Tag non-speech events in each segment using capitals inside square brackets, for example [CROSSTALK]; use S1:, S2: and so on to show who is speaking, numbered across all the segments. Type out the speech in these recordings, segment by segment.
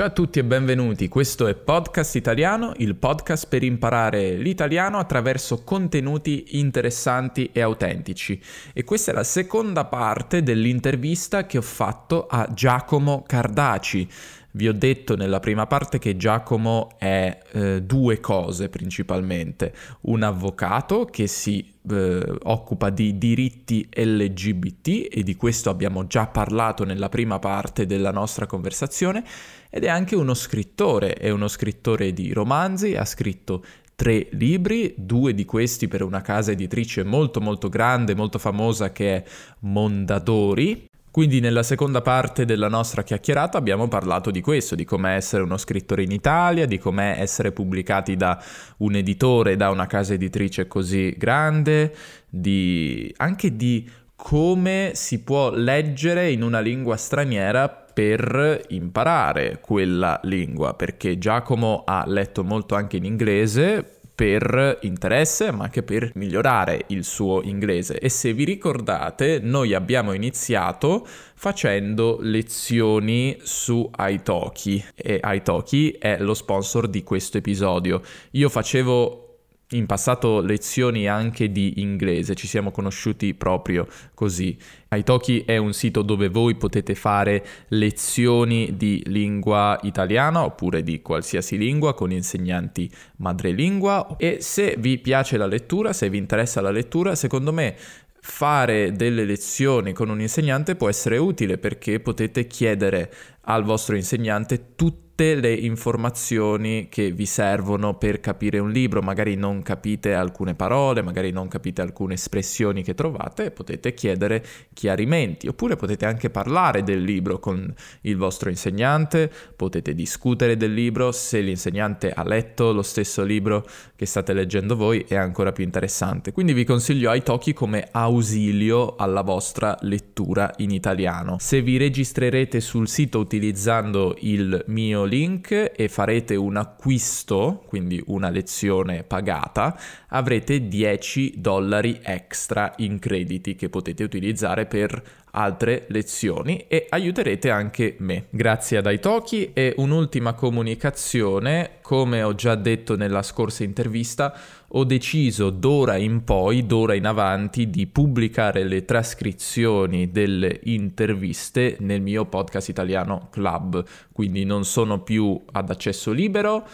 S1: Ciao a tutti e benvenuti, questo è Podcast Italiano, il podcast per imparare l'italiano attraverso contenuti interessanti e autentici. E questa è la seconda parte dell'intervista che ho fatto a Giacomo Cardaci. Vi ho detto nella prima parte che Giacomo è eh, due cose principalmente, un avvocato che si eh, occupa di diritti LGBT e di questo abbiamo già parlato nella prima parte della nostra conversazione ed è anche uno scrittore, è uno scrittore di romanzi, ha scritto tre libri, due di questi per una casa editrice molto molto grande, molto famosa che è Mondadori, quindi nella seconda parte della nostra chiacchierata abbiamo parlato di questo, di come essere uno scrittore in Italia, di come essere pubblicati da un editore, da una casa editrice così grande, di... anche di come si può leggere in una lingua straniera per imparare quella lingua, perché Giacomo ha letto molto anche in inglese, per interesse ma anche per migliorare il suo inglese e se vi ricordate noi abbiamo iniziato facendo lezioni su Italki e Italki è lo sponsor di questo episodio. Io facevo in passato lezioni anche di inglese, ci siamo conosciuti proprio così. Italki è un sito dove voi potete fare lezioni di lingua italiana oppure di qualsiasi lingua con insegnanti madrelingua e se vi piace la lettura, se vi interessa la lettura, secondo me fare delle lezioni con un insegnante può essere utile perché potete chiedere al vostro insegnante tutte tutte le informazioni che vi servono per capire un libro, magari non capite alcune parole, magari non capite alcune espressioni che trovate, potete chiedere chiarimenti, oppure potete anche parlare del libro con il vostro insegnante, potete discutere del libro, se l'insegnante ha letto lo stesso libro che state leggendo voi è ancora più interessante. Quindi vi consiglio Italki come ausilio alla vostra lettura in italiano. Se vi registrerete sul sito utilizzando il mio link e farete un acquisto, quindi una lezione pagata, avrete 10 dollari extra in crediti che potete utilizzare per altre lezioni e aiuterete anche me. Grazie ad Aitoki e un'ultima comunicazione, come ho già detto nella scorsa intervista, ho deciso d'ora in poi, d'ora in avanti, di pubblicare le trascrizioni delle interviste nel mio podcast italiano Club, quindi non sono più ad accesso libero.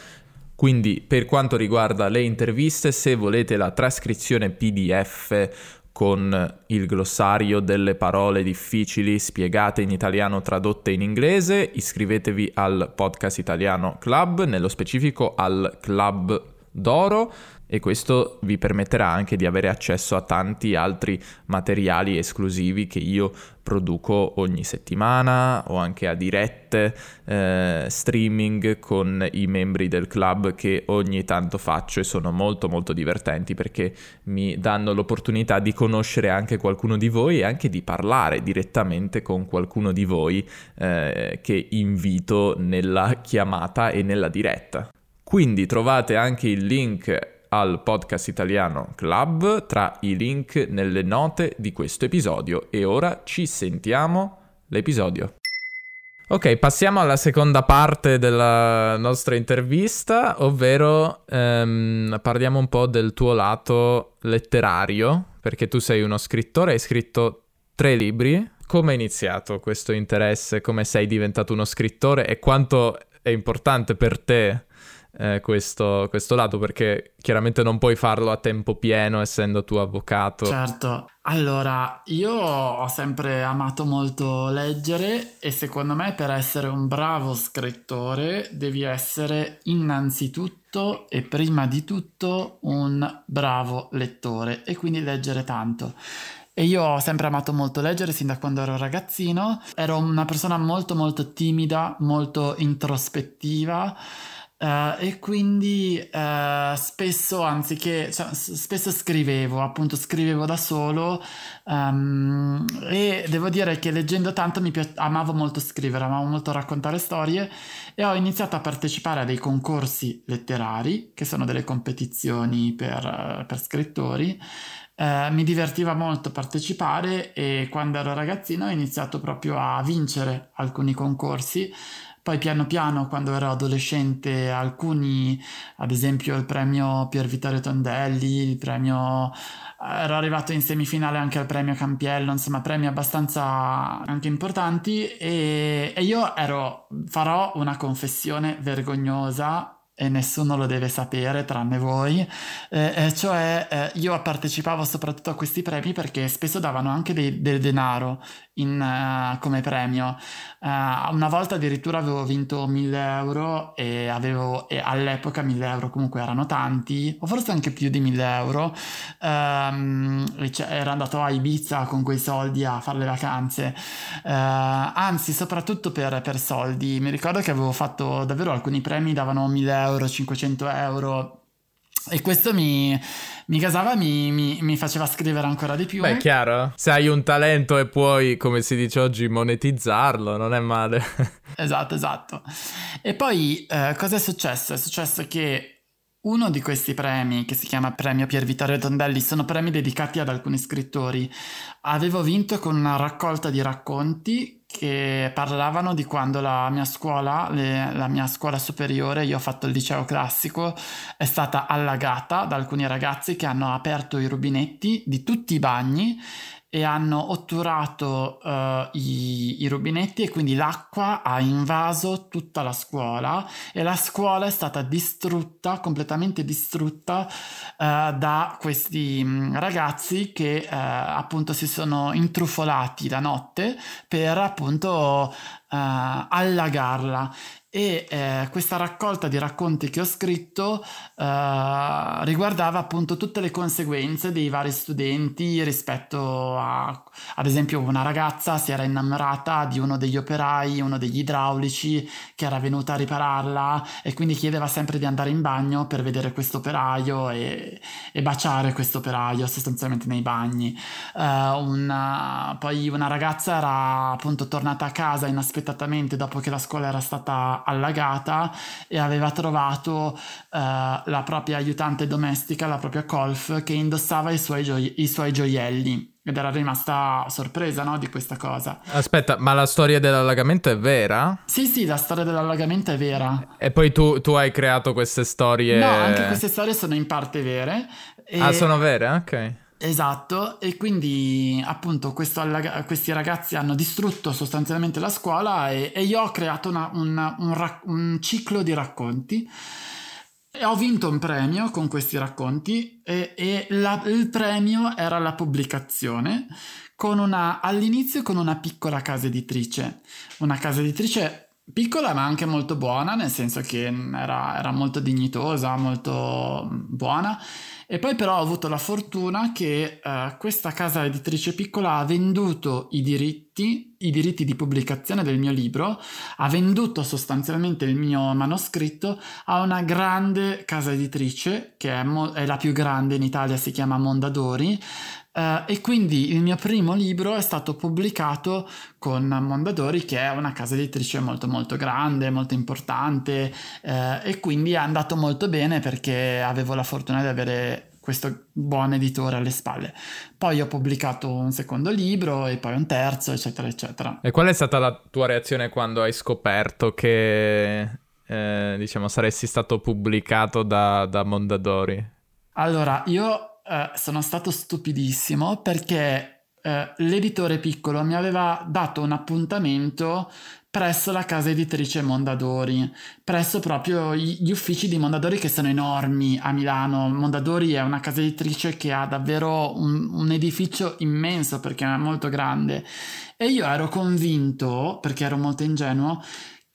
S1: Quindi per quanto riguarda le interviste, se volete la trascrizione PDF con il glossario delle parole difficili spiegate in italiano tradotte in inglese, iscrivetevi al podcast italiano Club, nello specifico al Club d'Oro e questo vi permetterà anche di avere accesso a tanti altri materiali esclusivi che io produco ogni settimana o anche a dirette eh, streaming con i membri del club che ogni tanto faccio e sono molto molto divertenti perché mi danno l'opportunità di conoscere anche qualcuno di voi e anche di parlare direttamente con qualcuno di voi eh, che invito nella chiamata e nella diretta. Quindi trovate anche il link al podcast italiano Club tra i link nelle note di questo episodio e ora ci sentiamo l'episodio. Ok, passiamo alla seconda parte della nostra intervista, ovvero ehm, parliamo un po' del tuo lato letterario, perché tu sei uno scrittore, hai scritto tre libri. Come è iniziato questo interesse? Come sei diventato uno scrittore e quanto è importante per te eh, questo, questo lato perché chiaramente non puoi farlo a tempo pieno essendo tu avvocato.
S2: Certo, allora io ho sempre amato molto leggere e secondo me per essere un bravo scrittore devi essere innanzitutto e prima di tutto un bravo lettore e quindi leggere tanto. E io ho sempre amato molto leggere sin da quando ero ragazzino, ero una persona molto molto timida, molto introspettiva Uh, e quindi uh, spesso, anziché, cioè, spesso scrivevo, appunto scrivevo da solo um, e devo dire che leggendo tanto mi pi- amavo molto scrivere, amavo molto raccontare storie e ho iniziato a partecipare a dei concorsi letterari, che sono delle competizioni per, per scrittori. Uh, mi divertiva molto partecipare e quando ero ragazzino ho iniziato proprio a vincere alcuni concorsi Poi piano piano, quando ero adolescente, alcuni, ad esempio il premio Pier Vittorio Tondelli, il premio ero arrivato in semifinale anche al premio Campiello, insomma premi abbastanza anche importanti e, e io ero, farò una confessione vergognosa e nessuno lo deve sapere tranne voi, eh, eh, cioè eh, io partecipavo soprattutto a questi premi perché spesso davano anche dei, del denaro in, uh, come premio. Uh, una volta addirittura avevo vinto 1000 euro e, avevo, e all'epoca 1000 euro comunque erano tanti, o forse anche più di 1000 euro. Um, ero andato a Ibiza con quei soldi a fare le vacanze, uh, anzi soprattutto per, per soldi. Mi ricordo che avevo fatto davvero alcuni premi, davano 1000 euro, 500 euro e questo mi, mi gasava, mi, mi, mi, faceva scrivere ancora di più.
S1: Beh, è chiaro. Se hai un talento e puoi, come si dice oggi, monetizzarlo, non è male. [LAUGHS]
S2: esatto, esatto. E poi eh, cosa è successo? È successo che uno di questi premi, che si chiama Premio Pier Vittorio Tondelli, sono premi dedicati ad alcuni scrittori. Avevo vinto con una raccolta di racconti che parlavano di quando la mia scuola, le, la mia scuola superiore, io ho fatto il liceo classico, è stata allagata da alcuni ragazzi che hanno aperto i rubinetti di tutti i bagni e hanno otturato uh, i, i, rubinetti e quindi l'acqua ha invaso tutta la scuola e la scuola è stata distrutta, completamente distrutta uh, da questi um, ragazzi che uh, appunto si sono intrufolati la notte per appunto allagarla e eh, questa raccolta di racconti che ho scritto eh, riguardava appunto tutte le conseguenze dei vari studenti rispetto a, ad esempio, una ragazza si era innamorata di uno degli operai, uno degli idraulici che era venuta a ripararla e quindi chiedeva sempre di andare in bagno per vedere questo operaio e, e baciare questo operaio sostanzialmente nei bagni. Uh, una, poi una ragazza era appunto tornata a casa inaspettatamente dopo che la scuola era stata allagata e aveva trovato uh, la propria aiutante domestica, la propria colf, che indossava i suoi, gio- i suoi gioielli. Ed era rimasta sorpresa, no, di questa cosa.
S1: Aspetta, ma la storia dell'allagamento è vera?
S2: Sì, sì, la storia dell'allagamento è vera.
S1: E poi tu, tu hai creato queste storie...
S2: No, anche queste storie sono in parte vere.
S1: E... Ah, sono vere? Ok.
S2: Esatto, e quindi appunto allag- questi ragazzi hanno distrutto sostanzialmente la scuola e, e io ho creato una, una, un, ra- un, ciclo di racconti. E ho vinto un premio con questi racconti e, e la, il premio era la pubblicazione con una, all'inizio con una piccola casa editrice, una casa editrice piccola ma anche molto buona, nel senso che era, era molto dignitosa, molto buona e poi però ho avuto la fortuna che uh, questa casa editrice piccola ha venduto i diritti, i diritti di pubblicazione del mio libro, ha venduto sostanzialmente il mio manoscritto a una grande casa editrice, che è, mo- è la più grande in Italia, si chiama Mondadori, Uh, e quindi il mio primo libro è stato pubblicato con Mondadori, che è una casa editrice molto molto grande, molto importante, uh, e quindi è andato molto bene perché avevo la fortuna di avere questo buon editore alle spalle. Poi ho pubblicato un secondo libro e poi un terzo, eccetera, eccetera.
S1: E qual è stata la tua reazione quando hai scoperto che, eh, diciamo, saresti stato pubblicato da, da Mondadori?
S2: Allora, io eh, sono stato stupidissimo perché eh, l'editore piccolo mi aveva dato un appuntamento presso la casa editrice Mondadori, presso proprio gli uffici di Mondadori che sono enormi a Milano. Mondadori è una casa editrice che ha davvero un, un edificio immenso perché è molto grande e io ero convinto, perché ero molto ingenuo,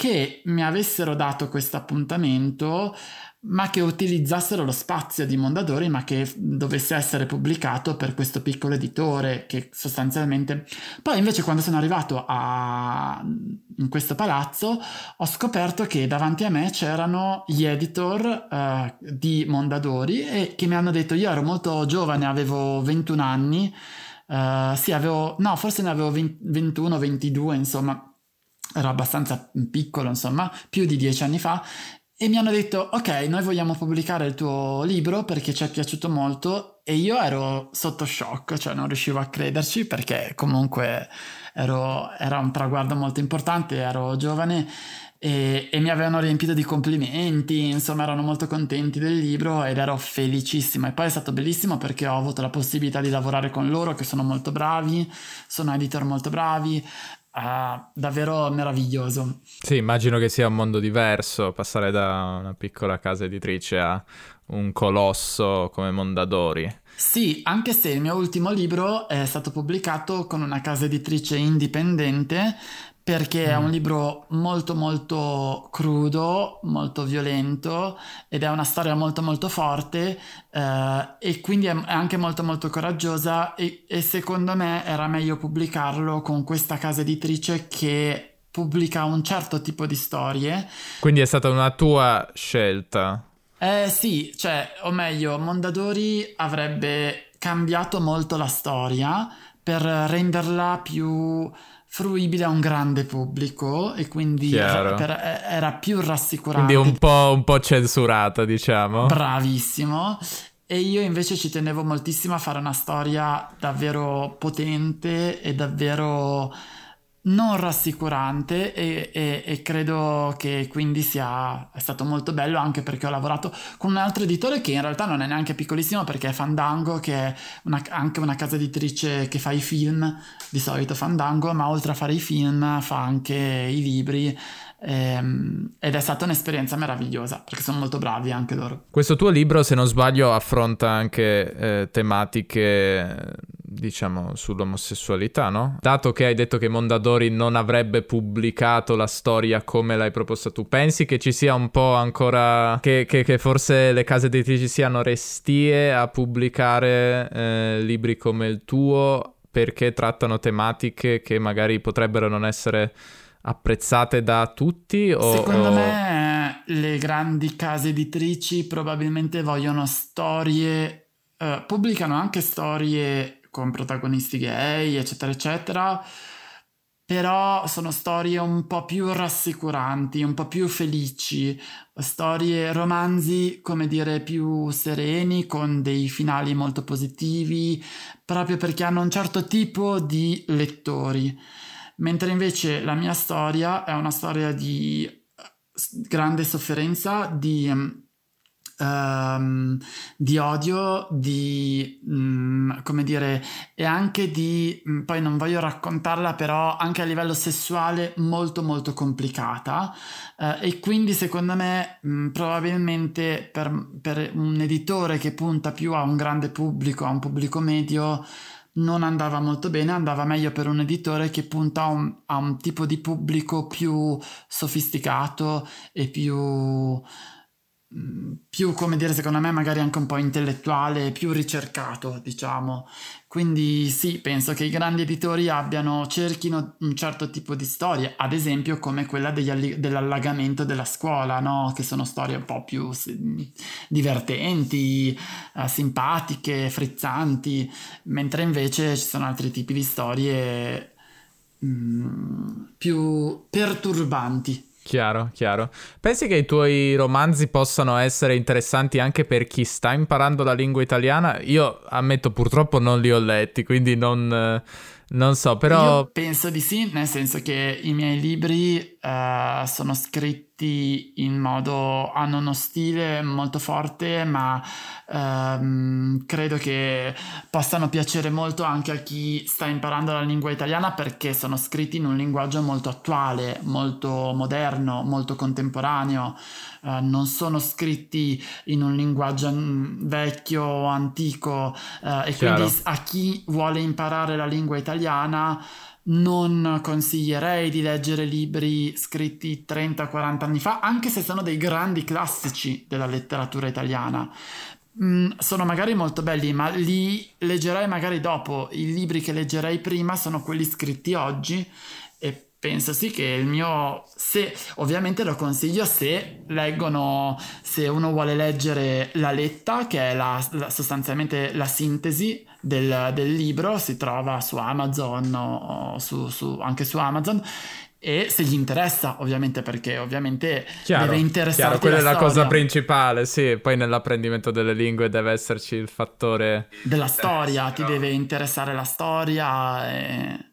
S2: che mi avessero dato questo appuntamento ma che utilizzassero lo spazio di Mondadori, ma che dovesse essere pubblicato per questo piccolo editore che sostanzialmente... Poi invece quando sono arrivato a... in questo palazzo ho scoperto che davanti a me c'erano gli editor uh, di Mondadori e che mi hanno detto io ero molto giovane, avevo 21 anni, uh, sì avevo... no forse ne avevo 20, 21, 22 insomma ero abbastanza piccolo, insomma, più di dieci anni fa, e mi hanno detto ok noi vogliamo pubblicare il tuo libro perché ci è piaciuto molto. E io ero sotto shock cioè non riuscivo a crederci perché comunque ero, era un traguardo molto importante ero giovane e, e, mi avevano riempito di complimenti, insomma erano molto contenti del libro ed ero felicissima. E poi è stato bellissimo perché ho avuto la possibilità di lavorare con loro che sono molto bravi, sono editor molto bravi, Uh, davvero meraviglioso.
S1: Sì, immagino che sia un mondo diverso passare da una piccola casa editrice a un colosso come Mondadori.
S2: Sì, anche se il mio ultimo libro è stato pubblicato con una casa editrice indipendente perché è un mm. libro molto molto crudo, molto violento ed è una storia molto molto forte eh, e quindi è, anche molto molto coraggiosa e, e secondo me era meglio pubblicarlo con questa casa editrice che pubblica un certo tipo di storie.
S1: Quindi è stata una tua scelta?
S2: Eh sì, cioè, o meglio, Mondadori avrebbe cambiato molto la storia per renderla più fruibile a un grande pubblico e quindi era, per, era, più rassicurante.
S1: Quindi un po', un po' censurata, diciamo.
S2: Bravissimo. E io invece ci tenevo moltissimo a fare una storia davvero potente e davvero non rassicurante e, e, e, credo che quindi sia stato molto bello anche perché ho lavorato con un altro editore che in realtà non è neanche piccolissimo perché è Fandango che è una, anche una casa editrice che fa i film di solito Fandango ma oltre a fare i film fa anche i libri ehm, ed è stata un'esperienza meravigliosa perché sono molto bravi anche loro
S1: questo tuo libro se non sbaglio affronta anche eh, tematiche diciamo, sull'omosessualità, no? Dato che hai detto che Mondadori non avrebbe pubblicato la storia come l'hai proposta tu, pensi che ci sia un po' ancora... che, che, che forse le case editrici siano restie a pubblicare eh, libri come il tuo perché trattano tematiche che magari potrebbero non essere apprezzate da tutti? O,
S2: Secondo o... me le grandi case editrici probabilmente vogliono storie, uh, pubblicano anche storie con protagonisti gay, eccetera, eccetera. Però sono storie un po' più rassicuranti, un po' più felici, storie, romanzi, come dire, più sereni, con dei finali molto positivi, proprio perché hanno un certo tipo di lettori. Mentre invece la mia storia è una storia di grande sofferenza, di um, di odio, di, um, come dire, e anche di, um, poi non voglio raccontarla, però anche a livello sessuale molto molto complicata. Uh, e quindi secondo me mm, probabilmente per, per un editore che punta più a un grande pubblico, a un pubblico medio, non andava molto bene, andava meglio per un editore che punta un, a un tipo di pubblico più sofisticato e più più, come dire, secondo me magari anche un po' intellettuale, più ricercato, diciamo. Quindi sì, penso che i grandi editori abbiano, cerchino un certo tipo di storie, ad esempio come quella degli, dell'allagamento della scuola, no? Che sono storie un po' più divertenti, eh, simpatiche, frizzanti, mentre invece ci sono altri tipi di storie mh, mm, più perturbanti.
S1: Chiaro, chiaro. Pensi che i tuoi romanzi possano essere interessanti anche per chi sta imparando la lingua italiana? Io ammetto purtroppo non li ho letti, quindi non, non so, però...
S2: Io penso di sì, nel senso che i miei libri uh, sono scritti scritti in modo hanno uno stile molto forte ma ehm, credo che possano piacere molto anche a chi sta imparando la lingua italiana perché sono scritti in un linguaggio molto attuale molto moderno molto contemporaneo eh, non sono scritti in un linguaggio mm, vecchio o antico eh, e Chiaro. quindi a chi vuole imparare la lingua italiana non consiglierei di leggere libri scritti 30-40 anni fa, anche se sono dei grandi classici della letteratura italiana. Mm, sono magari molto belli, ma li leggerei magari dopo. I libri che leggerei prima sono quelli scritti oggi penso sì che il mio se ovviamente lo consiglio se leggono se uno vuole leggere la letta che è la, la, sostanzialmente la sintesi del, del, libro si trova su Amazon o, su, su, anche su Amazon e se gli interessa ovviamente perché ovviamente chiaro, deve interessare
S1: quella è la storia. cosa principale sì poi nell'apprendimento delle lingue deve esserci il fattore
S2: della storia eh, ti deve interessare la storia e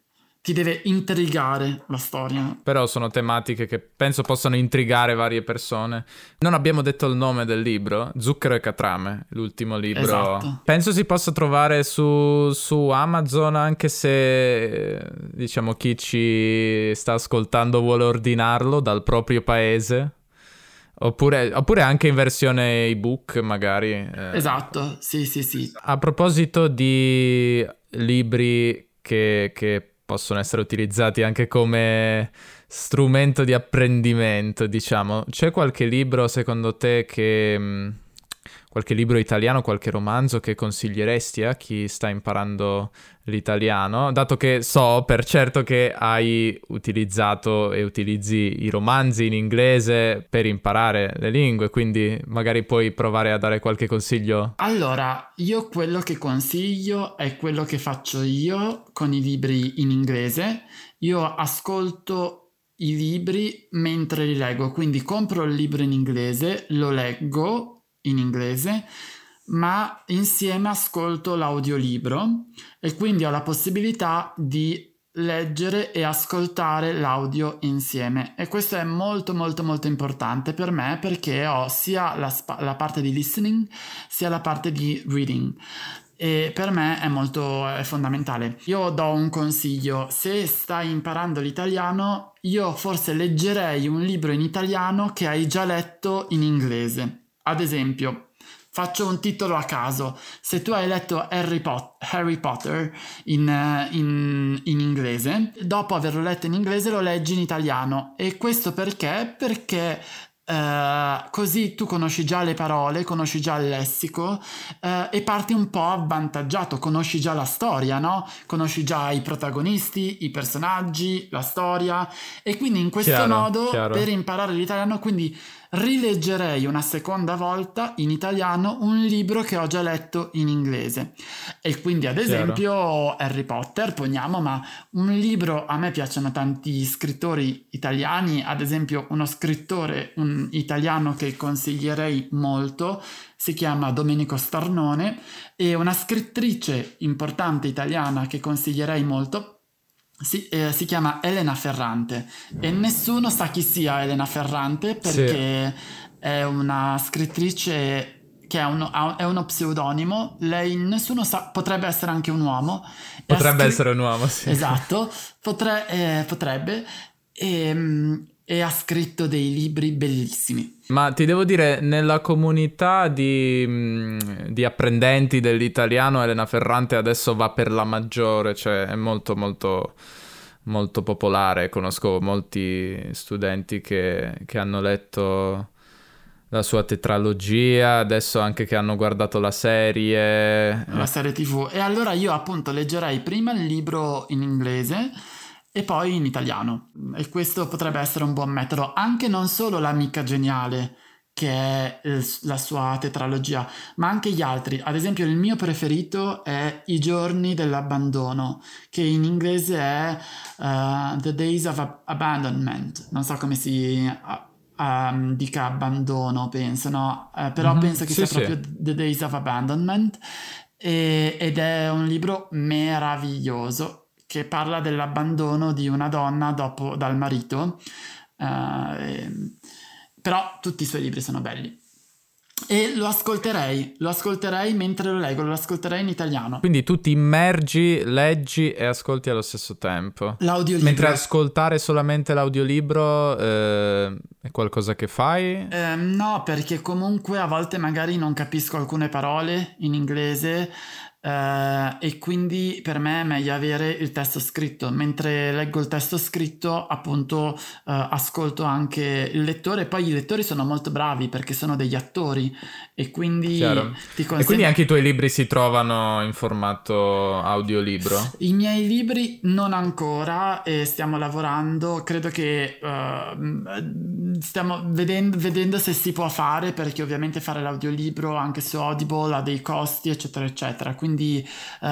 S2: ti deve intrigare la storia.
S1: Però sono tematiche che penso possano intrigare varie persone. Non abbiamo detto il nome del libro, Zucchero e Catrame, l'ultimo libro.
S2: Esatto.
S1: Penso si possa trovare su, su Amazon anche se diciamo chi ci sta ascoltando vuole ordinarlo dal proprio paese. Oppure, oppure, anche in versione ebook, magari.
S2: Eh. Esatto, sì, sì, sì.
S1: A proposito di libri che, che possono essere utilizzati anche come strumento di apprendimento, diciamo, c'è qualche libro secondo te che mm, qualche libro italiano, qualche romanzo che consiglieresti a chi sta imparando l'italiano, dato che so per certo che hai utilizzato e utilizzi i romanzi in inglese per imparare le lingue, quindi magari puoi provare a dare qualche consiglio.
S2: Allora, io quello che consiglio è quello che faccio io con i libri in inglese. Io ascolto i libri mentre li leggo, quindi compro il libro in inglese, lo leggo in inglese, ma insieme ascolto l'audiolibro e quindi ho la possibilità di leggere e ascoltare l'audio insieme. E questo è molto molto molto importante per me perché ho sia la, spa- la parte di listening sia la parte di reading. E per me è molto è fondamentale. Io do un consiglio, se stai imparando l'italiano, io forse leggerei un libro in italiano che hai già letto in inglese ad esempio, faccio un titolo a caso. Se tu hai letto Harry, Pot- Harry Potter in, in, in, inglese, dopo averlo letto in inglese lo leggi in italiano. E questo perché? Perché Uh, così tu conosci già le parole, conosci già il lessico uh, e parti un po' avvantaggiato, conosci già la storia, no? Conosci già i protagonisti, i personaggi, la storia e quindi in questo
S1: chiaro,
S2: modo
S1: chiaro.
S2: per imparare l'italiano, quindi rileggerei una seconda volta in italiano un libro che ho già letto in inglese. E quindi, ad esempio, Chiaro. Harry Potter, poniamo, ma un libro a me piacciono tanti scrittori italiani, ad esempio uno scrittore un italiano che consiglierei molto si chiama Domenico Starnone e una scrittrice importante italiana che consiglierei molto si, eh, si, chiama Elena Ferrante e nessuno sa chi sia Elena Ferrante perché sì. è una scrittrice che è uno, è uno, pseudonimo, lei nessuno sa, potrebbe essere anche un uomo.
S1: Potrebbe scri- essere un uomo, sì.
S2: Esatto, potre, eh, potrebbe. E, ehm, e ha scritto dei libri bellissimi.
S1: Ma ti devo dire, nella comunità di, mm, di, apprendenti dell'italiano, Elena Ferrante adesso va per la maggiore, cioè è molto molto molto popolare. Conosco molti studenti che, che hanno letto la sua tetralogia, adesso anche che hanno guardato la serie.
S2: La serie TV. E allora io appunto leggerei prima il libro in inglese e poi in italiano. E questo potrebbe essere un buon metodo. Anche non solo l'amica geniale, che è la sua tetralogia, ma anche gli altri. Ad esempio, il mio preferito è I giorni dell'abbandono, che in inglese è uh, The Days of Ab- Abandonment. Non so come si uh, um, dica abbandono, penso, no? Uh, però mm-hmm. penso che sì, sia sì. proprio The Days of Abandonment. E, ed è un libro meraviglioso che parla dell'abbandono di una donna dopo, dal marito, uh, e, però tutti i suoi libri sono belli. E lo ascolterei, lo ascolterei mentre lo leggo, lo ascolterei in italiano.
S1: Quindi tu ti immergi, leggi e ascolti allo stesso tempo.
S2: L'audiolibro.
S1: Mentre ascoltare solamente l'audiolibro eh, è qualcosa che fai?
S2: Eh, no, perché comunque a volte magari non capisco alcune parole in inglese Uh, e quindi per me è meglio avere il testo scritto. Mentre leggo il testo scritto, appunto, uh, ascolto anche il lettore. Poi i lettori sono molto bravi perché sono degli attori e quindi
S1: Chiaro. ti consente... E quindi anche i tuoi libri si trovano in formato audiolibro?
S2: I miei libri non ancora e stiamo lavorando. Credo che uh, stiamo vedendo, vedendo se si può fare perché ovviamente fare l'audiolibro anche su Audible ha dei costi, eccetera, eccetera. Quindi quindi uh,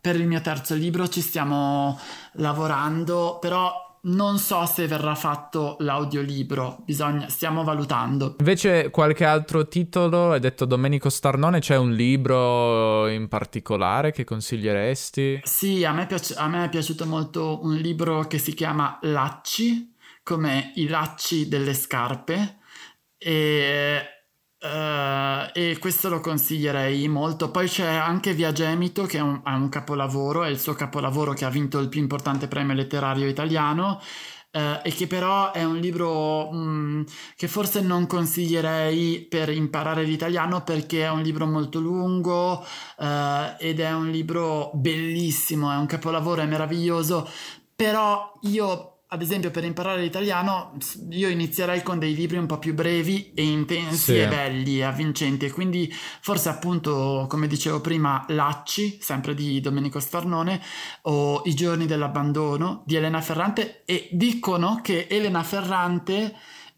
S2: per il mio terzo libro ci stiamo lavorando, però non so se verrà fatto l'audiolibro, bisogna, stiamo valutando.
S1: Invece qualche altro titolo, hai detto Domenico Starnone, c'è un libro in particolare che consiglieresti?
S2: Sì, a me, piace, a me è piaciuto molto un libro che si chiama Lacci, come i lacci delle scarpe, e Uh, e questo lo consiglierei molto. Poi c'è anche Via Gemito, che è un, un, capolavoro, è il suo capolavoro che ha vinto il più importante premio letterario italiano. Uh, e che però è un libro um, che forse non consiglierei per imparare l'italiano perché è un libro molto lungo uh, ed è un libro bellissimo, è un capolavoro, è meraviglioso. Però io ad esempio per imparare l'italiano io inizierei con dei libri un po' più brevi e intensi sì. e belli e avvincenti e quindi forse appunto come dicevo prima Lacci sempre di Domenico Starnone o I giorni dell'abbandono di Elena Ferrante e dicono che Elena Ferrante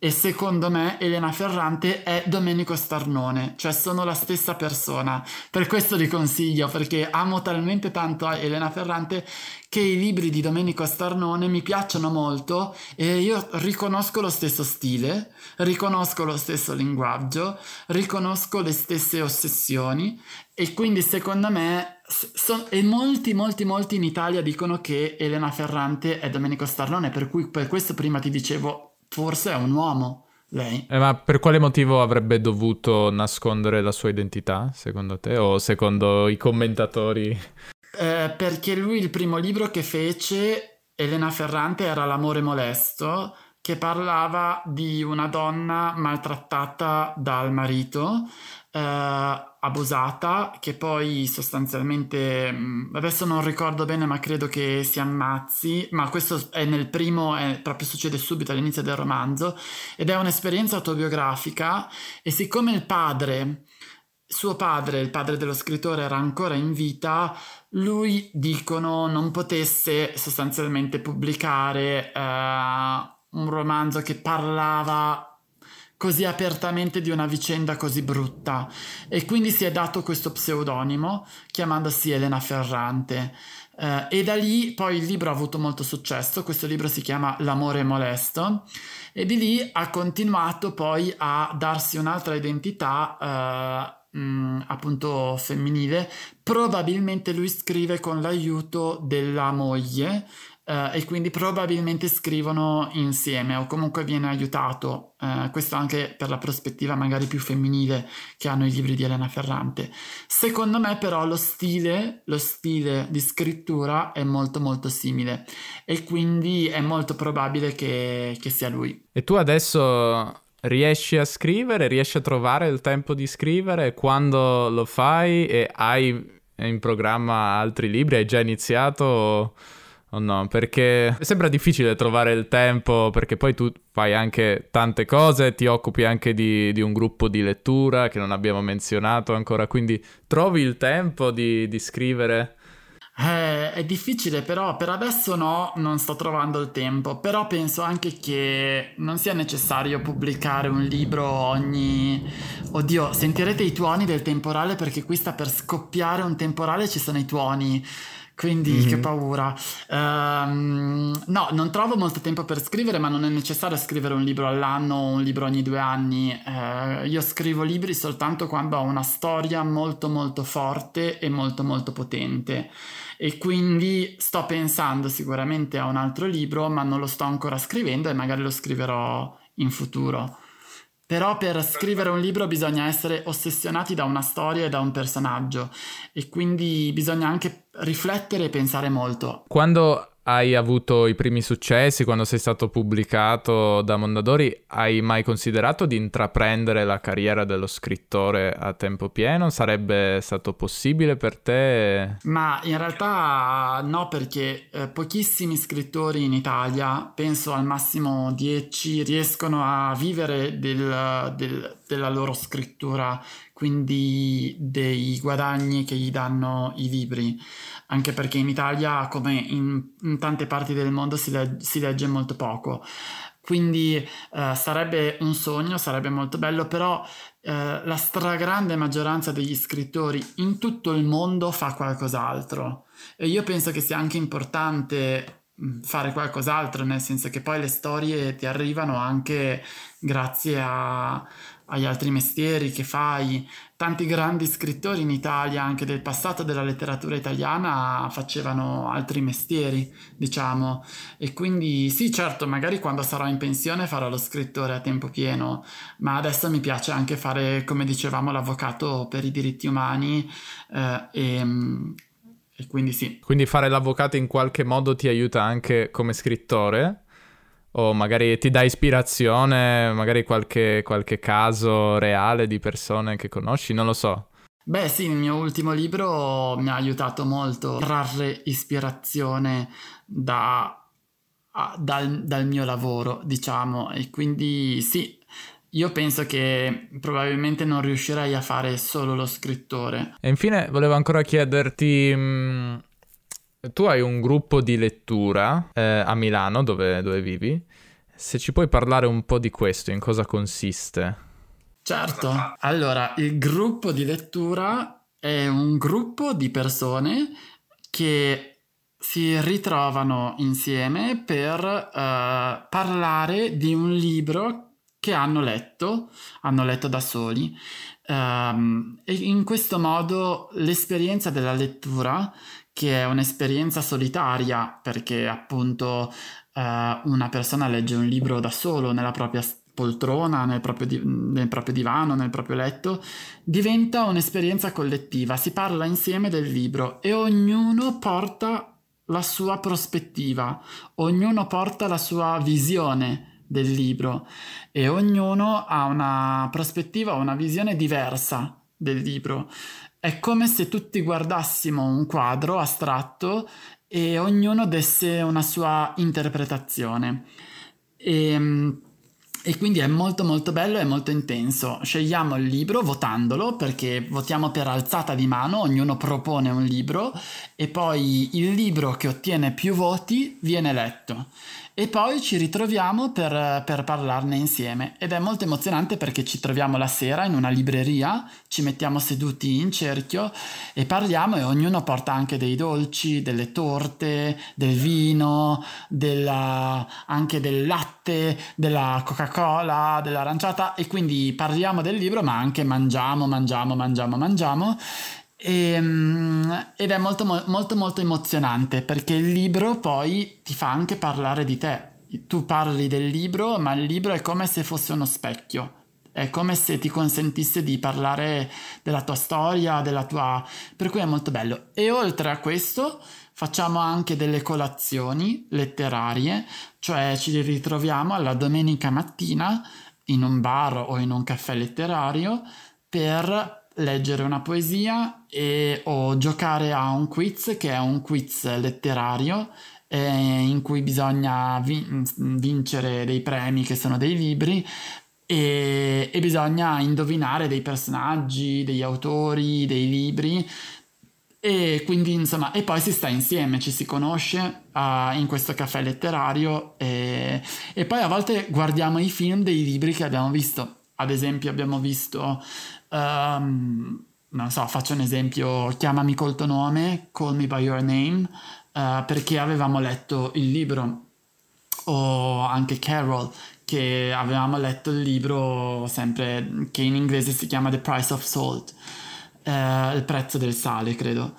S2: e secondo me Elena Ferrante è Domenico Starnone, cioè sono la stessa persona. Per questo li consiglio, perché amo talmente tanto Elena Ferrante che i libri di Domenico Starnone mi piacciono molto e io riconosco lo stesso stile, riconosco lo stesso linguaggio, riconosco le stesse ossessioni e quindi secondo me so, e molti molti molti in Italia dicono che Elena Ferrante è Domenico Starnone, per cui per questo prima ti dicevo forse è un uomo lei.
S1: Eh, ma per quale motivo avrebbe dovuto nascondere la sua identità, secondo te, o secondo i commentatori?
S2: Eh, perché lui il primo libro che fece, Elena Ferrante, era L'amore molesto, che parlava di una donna maltrattata dal marito abusata che poi sostanzialmente mm, adesso non ricordo bene ma credo che si ammazzi ma questo è nel primo è, proprio succede subito all'inizio del romanzo ed è un'esperienza autobiografica e siccome il padre suo padre, il padre dello scrittore, era ancora in vita, lui dicono non potesse sostanzialmente pubblicare eh, un romanzo che parlava così apertamente di una vicenda così brutta. E quindi si è dato questo pseudonimo chiamandosi Elena Ferrante. Uh, e da lì poi il libro ha avuto molto successo, questo libro si chiama L'amore molesto. E di lì ha continuato poi a darsi un'altra identità uh, mh, appunto femminile, probabilmente lui scrive con l'aiuto della moglie Uh, e quindi probabilmente scrivono insieme o comunque viene aiutato, uh, questo anche per la prospettiva magari più femminile che hanno i libri di Elena Ferrante. Secondo me però lo stile, lo stile di scrittura è molto molto simile e quindi è molto probabile che, che sia lui.
S1: E tu adesso riesci a scrivere, riesci a trovare il tempo di scrivere quando lo fai e hai in programma altri libri, hai già iniziato? o no? Perché sembra difficile trovare il tempo perché poi tu fai anche tante cose, ti occupi anche di, di un gruppo di lettura che non abbiamo menzionato ancora, quindi trovi il tempo di, di scrivere?
S2: Eh, è difficile, però per adesso no, non sto trovando il tempo. Però penso anche che non sia necessario pubblicare un libro ogni. Oddio, sentirete i tuoni del temporale perché qui sta per scoppiare un temporale, ci sono i tuoni quindi mm-hmm. che paura. Um, no, non trovo molto tempo per scrivere, ma non è necessario scrivere un libro all'anno o un libro ogni due anni. Uh, io scrivo libri soltanto quando ho una storia molto molto forte e molto molto potente. E quindi sto pensando sicuramente a un altro libro, ma non lo sto ancora scrivendo e magari lo scriverò in futuro. Però per scrivere un libro bisogna essere ossessionati da una storia e da un personaggio e quindi bisogna anche riflettere e pensare molto.
S1: Quando hai avuto i primi successi, quando sei stato pubblicato da Mondadori, hai mai considerato di intraprendere la carriera dello scrittore a tempo pieno? Sarebbe stato possibile per te?
S2: Ma in realtà no, perché eh, pochissimi scrittori in Italia, penso al massimo 10, riescono a vivere del, del, della loro scrittura, quindi dei guadagni che gli danno i libri anche perché in Italia, come in, in tante parti del mondo, si, le- si legge molto poco. Quindi eh, sarebbe un sogno, sarebbe molto bello, però eh, la stragrande maggioranza degli scrittori in tutto il mondo fa qualcos'altro. E io penso che sia anche importante mm, fare qualcos'altro, nel senso che poi le storie ti arrivano anche grazie a, agli altri mestieri che fai. Tanti grandi scrittori in Italia, anche del passato della letteratura italiana, facevano altri mestieri, diciamo. E quindi sì, certo, magari quando sarò in pensione farò lo scrittore a tempo pieno, ma adesso mi piace anche fare, come dicevamo, l'avvocato per i diritti umani eh, e, e quindi sì.
S1: Quindi fare l'avvocato in qualche modo ti aiuta anche come scrittore? O magari ti dà ispirazione, magari qualche, qualche caso reale di persone che conosci, non lo so.
S2: Beh sì, il mio ultimo libro mi ha aiutato molto a trarre ispirazione da, a, dal, dal, mio lavoro, diciamo, e quindi sì, io penso che probabilmente non riuscirei a fare solo lo scrittore.
S1: E infine volevo ancora chiederti... Mh, mm, tu hai un gruppo di lettura eh, a Milano dove, dove vivi. Se ci puoi parlare un po' di questo, in cosa consiste?
S2: Certo. Allora, il gruppo di lettura è un gruppo di persone che si ritrovano insieme per uh, parlare di un libro che hanno letto, hanno letto da soli. Um, e in questo modo l'esperienza della lettura che è un'esperienza solitaria perché appunto eh, una persona legge un libro da solo nella propria poltrona, nel proprio, di- nel proprio divano, nel proprio letto, diventa un'esperienza collettiva, si parla insieme del libro e ognuno porta la sua prospettiva, ognuno porta la sua visione del libro e ognuno ha una prospettiva, una visione diversa del libro. È come se tutti guardassimo un quadro astratto e ognuno desse una sua interpretazione. E, ehm, e quindi è molto molto bello e molto intenso. Scegliamo il libro votandolo perché votiamo per alzata di mano, ognuno propone un libro e poi il libro che ottiene più voti viene letto e poi ci ritroviamo per, per, parlarne insieme. Ed è molto emozionante perché ci troviamo la sera in una libreria, ci mettiamo seduti in cerchio e parliamo e ognuno porta anche dei dolci, delle torte, del vino, della, anche del latte, della Coca-Cola, dell'aranciata. E quindi parliamo del libro ma anche mangiamo, mangiamo, mangiamo, mangiamo e, ehm, ed è molto, molto, molto emozionante perché il libro poi ti fa anche parlare di te. Tu parli del libro, ma il libro è come se fosse uno specchio. È come se ti consentisse di parlare della tua storia, della tua... per cui è molto bello. E oltre a questo facciamo anche delle colazioni letterarie, cioè ci ritroviamo alla domenica mattina in un bar o in un caffè letterario per leggere una poesia e, o giocare a un quiz che è un quiz letterario eh, in cui bisogna vin- vincere dei premi che sono dei libri e, e, bisogna indovinare dei personaggi, degli autori, dei libri e quindi insomma e poi si sta insieme, ci si conosce uh, in questo caffè letterario e, e poi a volte guardiamo i film dei libri che abbiamo visto. Ad esempio abbiamo visto um, non so, faccio un esempio, chiamami col tuo nome, Call Me By Your Name, uh, perché avevamo letto il libro, o anche Carol, che avevamo letto il libro sempre, che in inglese si chiama The Price of Salt, uh, il prezzo del sale, credo.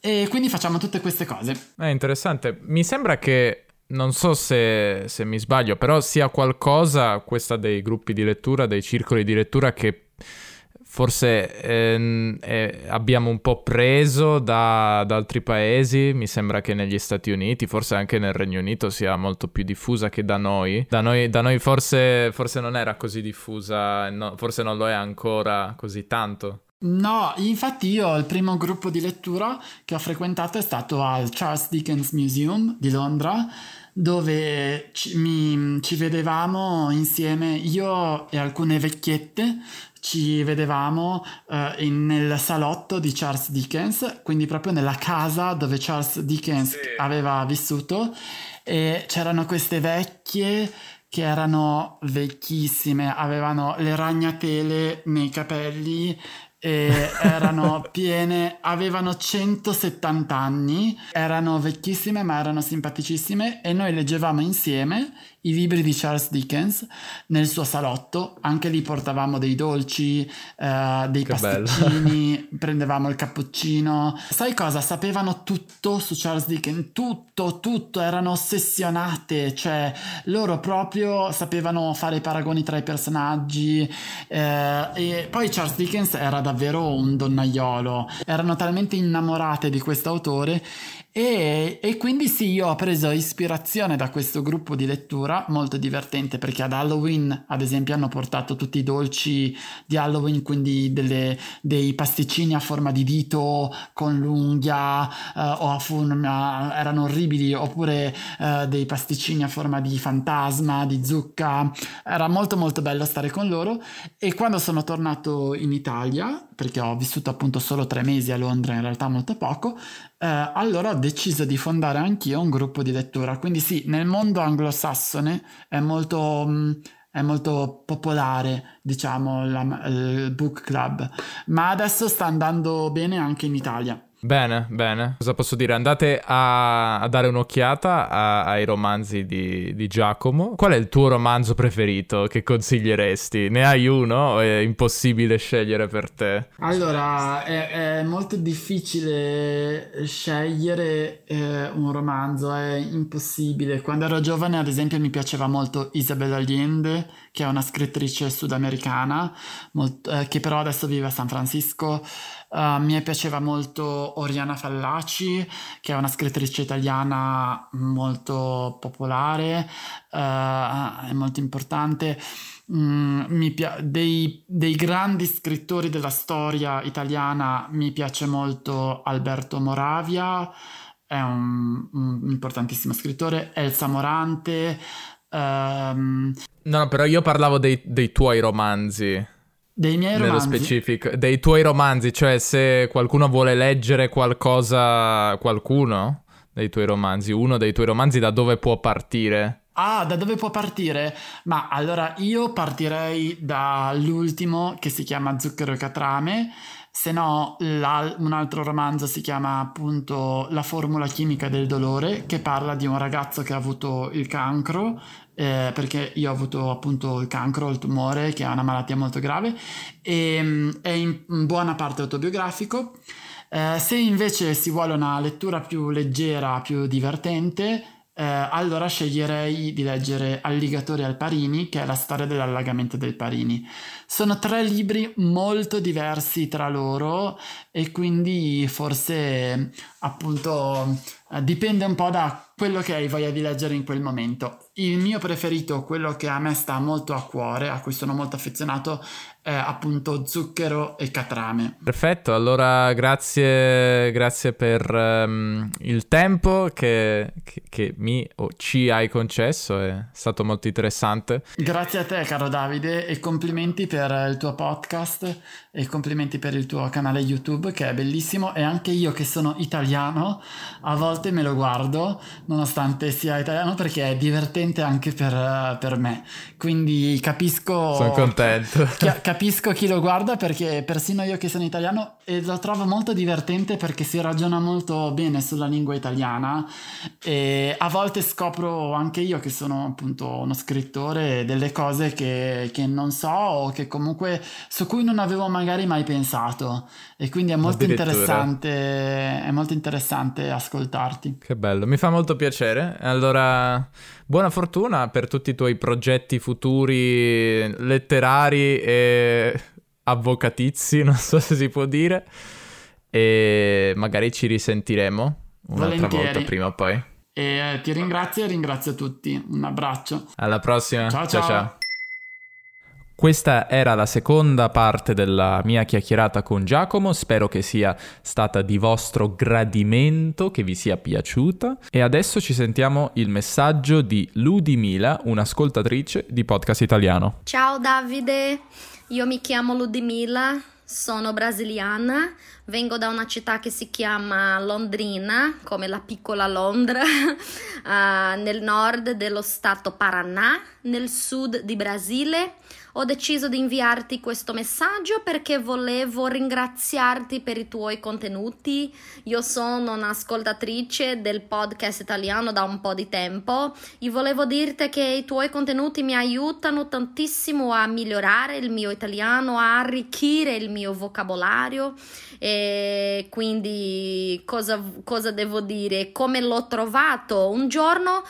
S2: E quindi facciamo tutte queste cose.
S1: È interessante. Mi sembra che non so se, se, mi sbaglio, però sia qualcosa, questa dei gruppi di lettura, dei circoli di lettura, che forse ehm, eh, abbiamo un po' preso da, da, altri paesi. Mi sembra che negli Stati Uniti, forse anche nel Regno Unito, sia molto più diffusa che da noi. Da noi, da noi forse, forse, non era così diffusa, no, forse non lo è ancora così tanto.
S2: No, infatti io il primo gruppo di lettura che ho frequentato è stato al Charles Dickens Museum di Londra dove ci, mi, ci vedevamo insieme io e alcune vecchiette ci vedevamo uh, in, nel salotto di Charles Dickens, quindi proprio nella casa dove Charles Dickens sì. aveva vissuto e c'erano queste vecchie che erano vecchissime, avevano le ragnatele nei capelli e [LAUGHS] erano piene, avevano 170 anni, erano vecchissime ma erano simpaticissime e noi leggevamo insieme i libri di Charles Dickens nel suo salotto, anche lì portavamo dei dolci, eh, dei che pasticcini, [LAUGHS] prendevamo il cappuccino. Sai cosa? Sapevano tutto su Charles Dickens, tutto, tutto, erano ossessionate, cioè loro proprio sapevano fare i paragoni tra i personaggi eh, e poi Charles Dickens era davvero un donnaiolo, erano talmente innamorate di questo autore e, e, quindi sì, io ho preso ispirazione da questo gruppo di lettura, molto divertente perché ad Halloween, ad esempio, hanno portato tutti i dolci di Halloween, quindi delle, dei pasticcini a forma di dito con l'unghia eh, o a forma, erano orribili, oppure eh, dei pasticcini a forma di fantasma, di zucca. Era molto molto bello stare con loro e quando sono tornato in Italia, perché ho vissuto appunto solo tre mesi a Londra, in realtà molto poco, eh, allora ho deciso di fondare anch'io un gruppo di lettura. Quindi sì, nel mondo anglosassone è molto, mm, è molto popolare, diciamo, la, il book club, ma adesso sta andando bene anche in Italia.
S1: Bene, bene. Cosa posso dire? Andate a, a dare un'occhiata a, ai romanzi di, di, Giacomo. Qual è il tuo romanzo preferito che consiglieresti? Ne hai uno o è impossibile scegliere per te?
S2: Allora, è, è molto difficile scegliere eh, un romanzo, è impossibile. Quando ero giovane, ad esempio, mi piaceva molto Isabel Allende, che è una scrittrice sudamericana, molto, eh, che però adesso vive a San Francisco. Uh, mi piaceva molto Oriana Fallaci, che è una scrittrice italiana molto popolare uh, molto importante. Mm, pia- dei, dei, grandi scrittori della storia italiana mi piace molto Alberto Moravia, è un, un importantissimo scrittore, Elsa Morante. Um...
S1: No, però io parlavo dei, dei tuoi romanzi.
S2: Dei miei romanzi.
S1: Nello specifico, dei tuoi romanzi, cioè se qualcuno vuole leggere qualcosa, qualcuno dei tuoi romanzi, uno dei tuoi romanzi, da dove può partire?
S2: Ah, da dove può partire? Ma allora io partirei dall'ultimo che si chiama Zucchero e Catrame, se no un altro romanzo si chiama appunto La formula chimica del dolore, che parla di un ragazzo che ha avuto il cancro eh, perché io ho avuto appunto il cancro, il tumore, che è una malattia molto grave, e mm, è in buona parte autobiografico. Eh, se invece si vuole una lettura più leggera, più divertente, eh, allora sceglierei di leggere Alligatori al Parini, che è la storia dell'allagamento del Parini. Sono tre libri molto diversi tra loro e quindi forse appunto eh, dipende un po' da quello che hai voglia di leggere in quel momento. Il mio preferito, quello che a me sta molto a cuore, a cui sono molto affezionato, è appunto zucchero e catrame.
S1: Perfetto, allora grazie, grazie per um, il tempo che, che, che, mi o ci hai concesso, è stato molto interessante.
S2: Grazie a te caro Davide e complimenti per il tuo podcast e complimenti per il tuo canale YouTube che è bellissimo e anche io che sono italiano a volte me lo guardo nonostante sia italiano perché è divertente anche per, per me. Quindi capisco
S1: sono contento. [LAUGHS]
S2: Chi, capisco chi lo guarda perché persino io che sono italiano e lo trovo molto divertente perché si ragiona molto bene sulla lingua italiana. E a volte scopro anche io che sono appunto uno scrittore delle cose che, che non so o che comunque su cui non avevo magari mai pensato. E quindi è molto interessante è molto interessante ascoltarti.
S1: Che bello mi fa molto piacere. Allora buona fortuna per tutti i tuoi progetti futuri letterari e avvocatizi [LAUGHS] non so se si può dire e magari ci risentiremo un'altra Volentieri. volta prima o poi
S2: e eh, ti ringrazio e ringrazio tutti un abbraccio
S1: alla prossima ciao ciao, ciao. ciao. Questa era la seconda parte della mia chiacchierata con Giacomo, spero che sia stata di vostro gradimento, che vi sia piaciuta e adesso ci sentiamo il messaggio di Ludimila, un'ascoltatrice di podcast italiano.
S3: Ciao Davide, io mi chiamo Ludmila, sono brasiliana, vengo da una città che si chiama Londrina, come la piccola Londra, uh, [LAUGHS] nel nord dello stato Paraná, nel sud di Brasile ho deciso di inviarti questo messaggio perché volevo ringraziarti per i tuoi contenuti. Io sono un'ascoltatrice del podcast italiano da un po' di tempo e volevo dirti che i tuoi contenuti mi aiutano tantissimo a migliorare il mio italiano, a arricchire il mio vocabolario e quindi cosa, cosa devo dire? Come l'ho trovato? Un giorno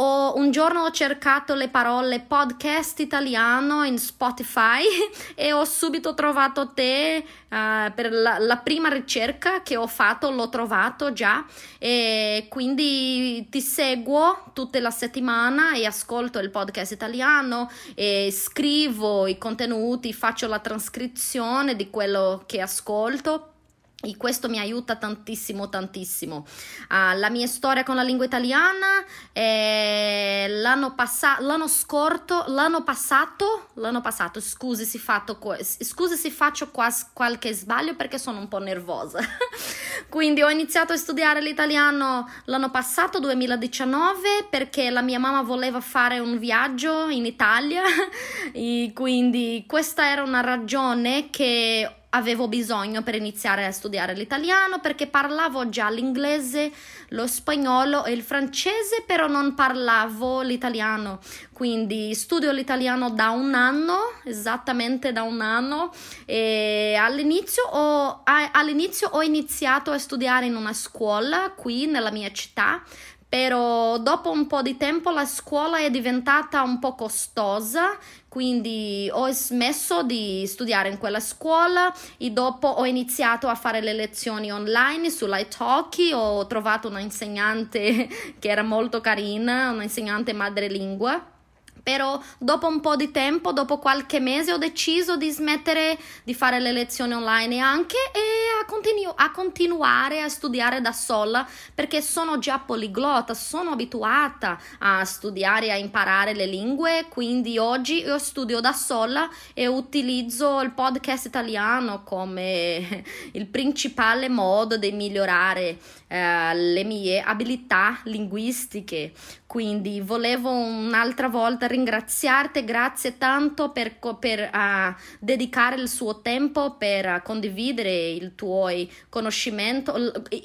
S3: ho, un giorno ho cercato le parole podcast italiano in Spotify [LAUGHS] e ho subito trovato te uh, per la, la, prima ricerca che ho fatto, l'ho trovato già. E quindi ti seguo tutte la settimana e ascolto il podcast italiano e scrivo i contenuti, faccio la trascrizione di quello che ascolto e questo mi aiuta tantissimo, tantissimo. Uh, la mia storia con la lingua italiana è l'anno, passato, l'anno scorso, l'anno passato, l'anno passato, scusi se, fatto, scusi se faccio quasi, qualche sbaglio perché sono un po' nervosa. [LAUGHS] quindi ho iniziato a studiare l'italiano l'anno passato, 2019, perché la mia mamma voleva fare un viaggio in Italia [LAUGHS] e quindi questa era una ragione che avevo bisogno per iniziare a studiare l'italiano perché parlavo già l'inglese, lo spagnolo e il francese, però non parlavo l'italiano. Quindi studio l'italiano da un anno, esattamente da un anno, e all'inizio ho, all'inizio ho iniziato a studiare in una scuola qui nella mia città però dopo un po' di tempo la scuola è diventata un po' costosa, quindi ho smesso di studiare in quella scuola e dopo ho iniziato a fare le lezioni online sull'italki, ho trovato un'insegnante [LAUGHS] che era molto carina, un'insegnante madrelingua però dopo un po' di tempo, dopo qualche mese, ho deciso di smettere di fare le lezioni online anche e a, continu- a continuare a studiare da sola perché sono già poliglotta, sono abituata a studiare, a imparare le lingue, quindi oggi io studio da sola e utilizzo il podcast italiano come [LAUGHS] il principale modo di migliorare eh, le mie abilità linguistiche. Quindi volevo un'altra volta ringraziarti, grazie tanto per, per uh, dedicare il suo tempo per condividere il tuo conoscimento,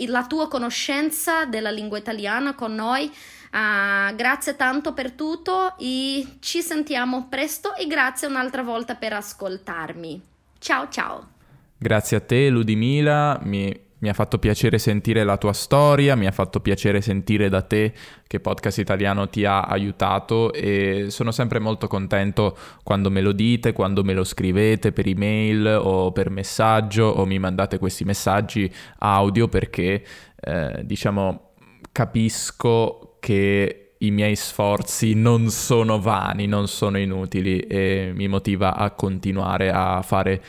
S3: la tua conoscenza della lingua italiana con noi. Uh, grazie tanto per tutto e ci sentiamo presto e grazie un'altra volta per ascoltarmi. Ciao ciao.
S1: Grazie a te Ludimila, mi mi ha fatto piacere sentire la tua storia, mi ha fatto piacere sentire da te che Podcast Italiano ti ha aiutato e sono sempre molto contento quando me lo dite, quando me lo scrivete per email o per messaggio o mi mandate questi messaggi audio perché eh, diciamo capisco che i miei sforzi non sono vani, non sono inutili e mi motiva a continuare a fare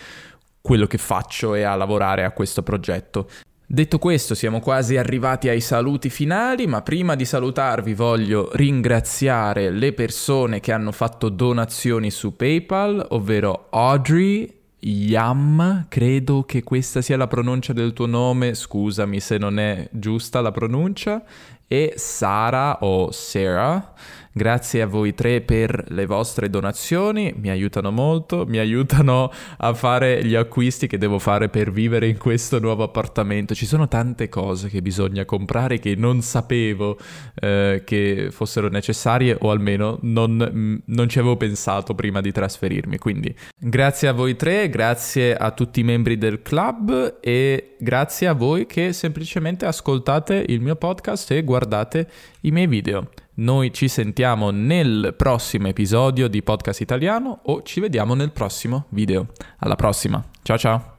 S1: quello che faccio e a lavorare a questo progetto. Detto questo, siamo quasi arrivati ai saluti finali, ma prima di salutarvi voglio ringraziare le persone che hanno fatto donazioni su PayPal, ovvero Audrey, Yam, credo che questa sia la pronuncia del tuo nome, scusami se non è giusta la pronuncia, e Sara o Sarah. Grazie a voi tre per le vostre donazioni, mi aiutano molto, mi aiutano a fare gli acquisti che devo fare per vivere in questo nuovo appartamento. Ci sono tante cose che bisogna comprare che non sapevo eh, che fossero necessarie o almeno non, mm, non ci avevo pensato prima di trasferirmi. Quindi grazie a voi tre, grazie a tutti i membri del club e grazie a voi che semplicemente ascoltate il mio podcast e guardate i miei video. Noi ci sentiamo nel prossimo episodio di Podcast Italiano o ci vediamo nel prossimo video. Alla prossima. Ciao ciao.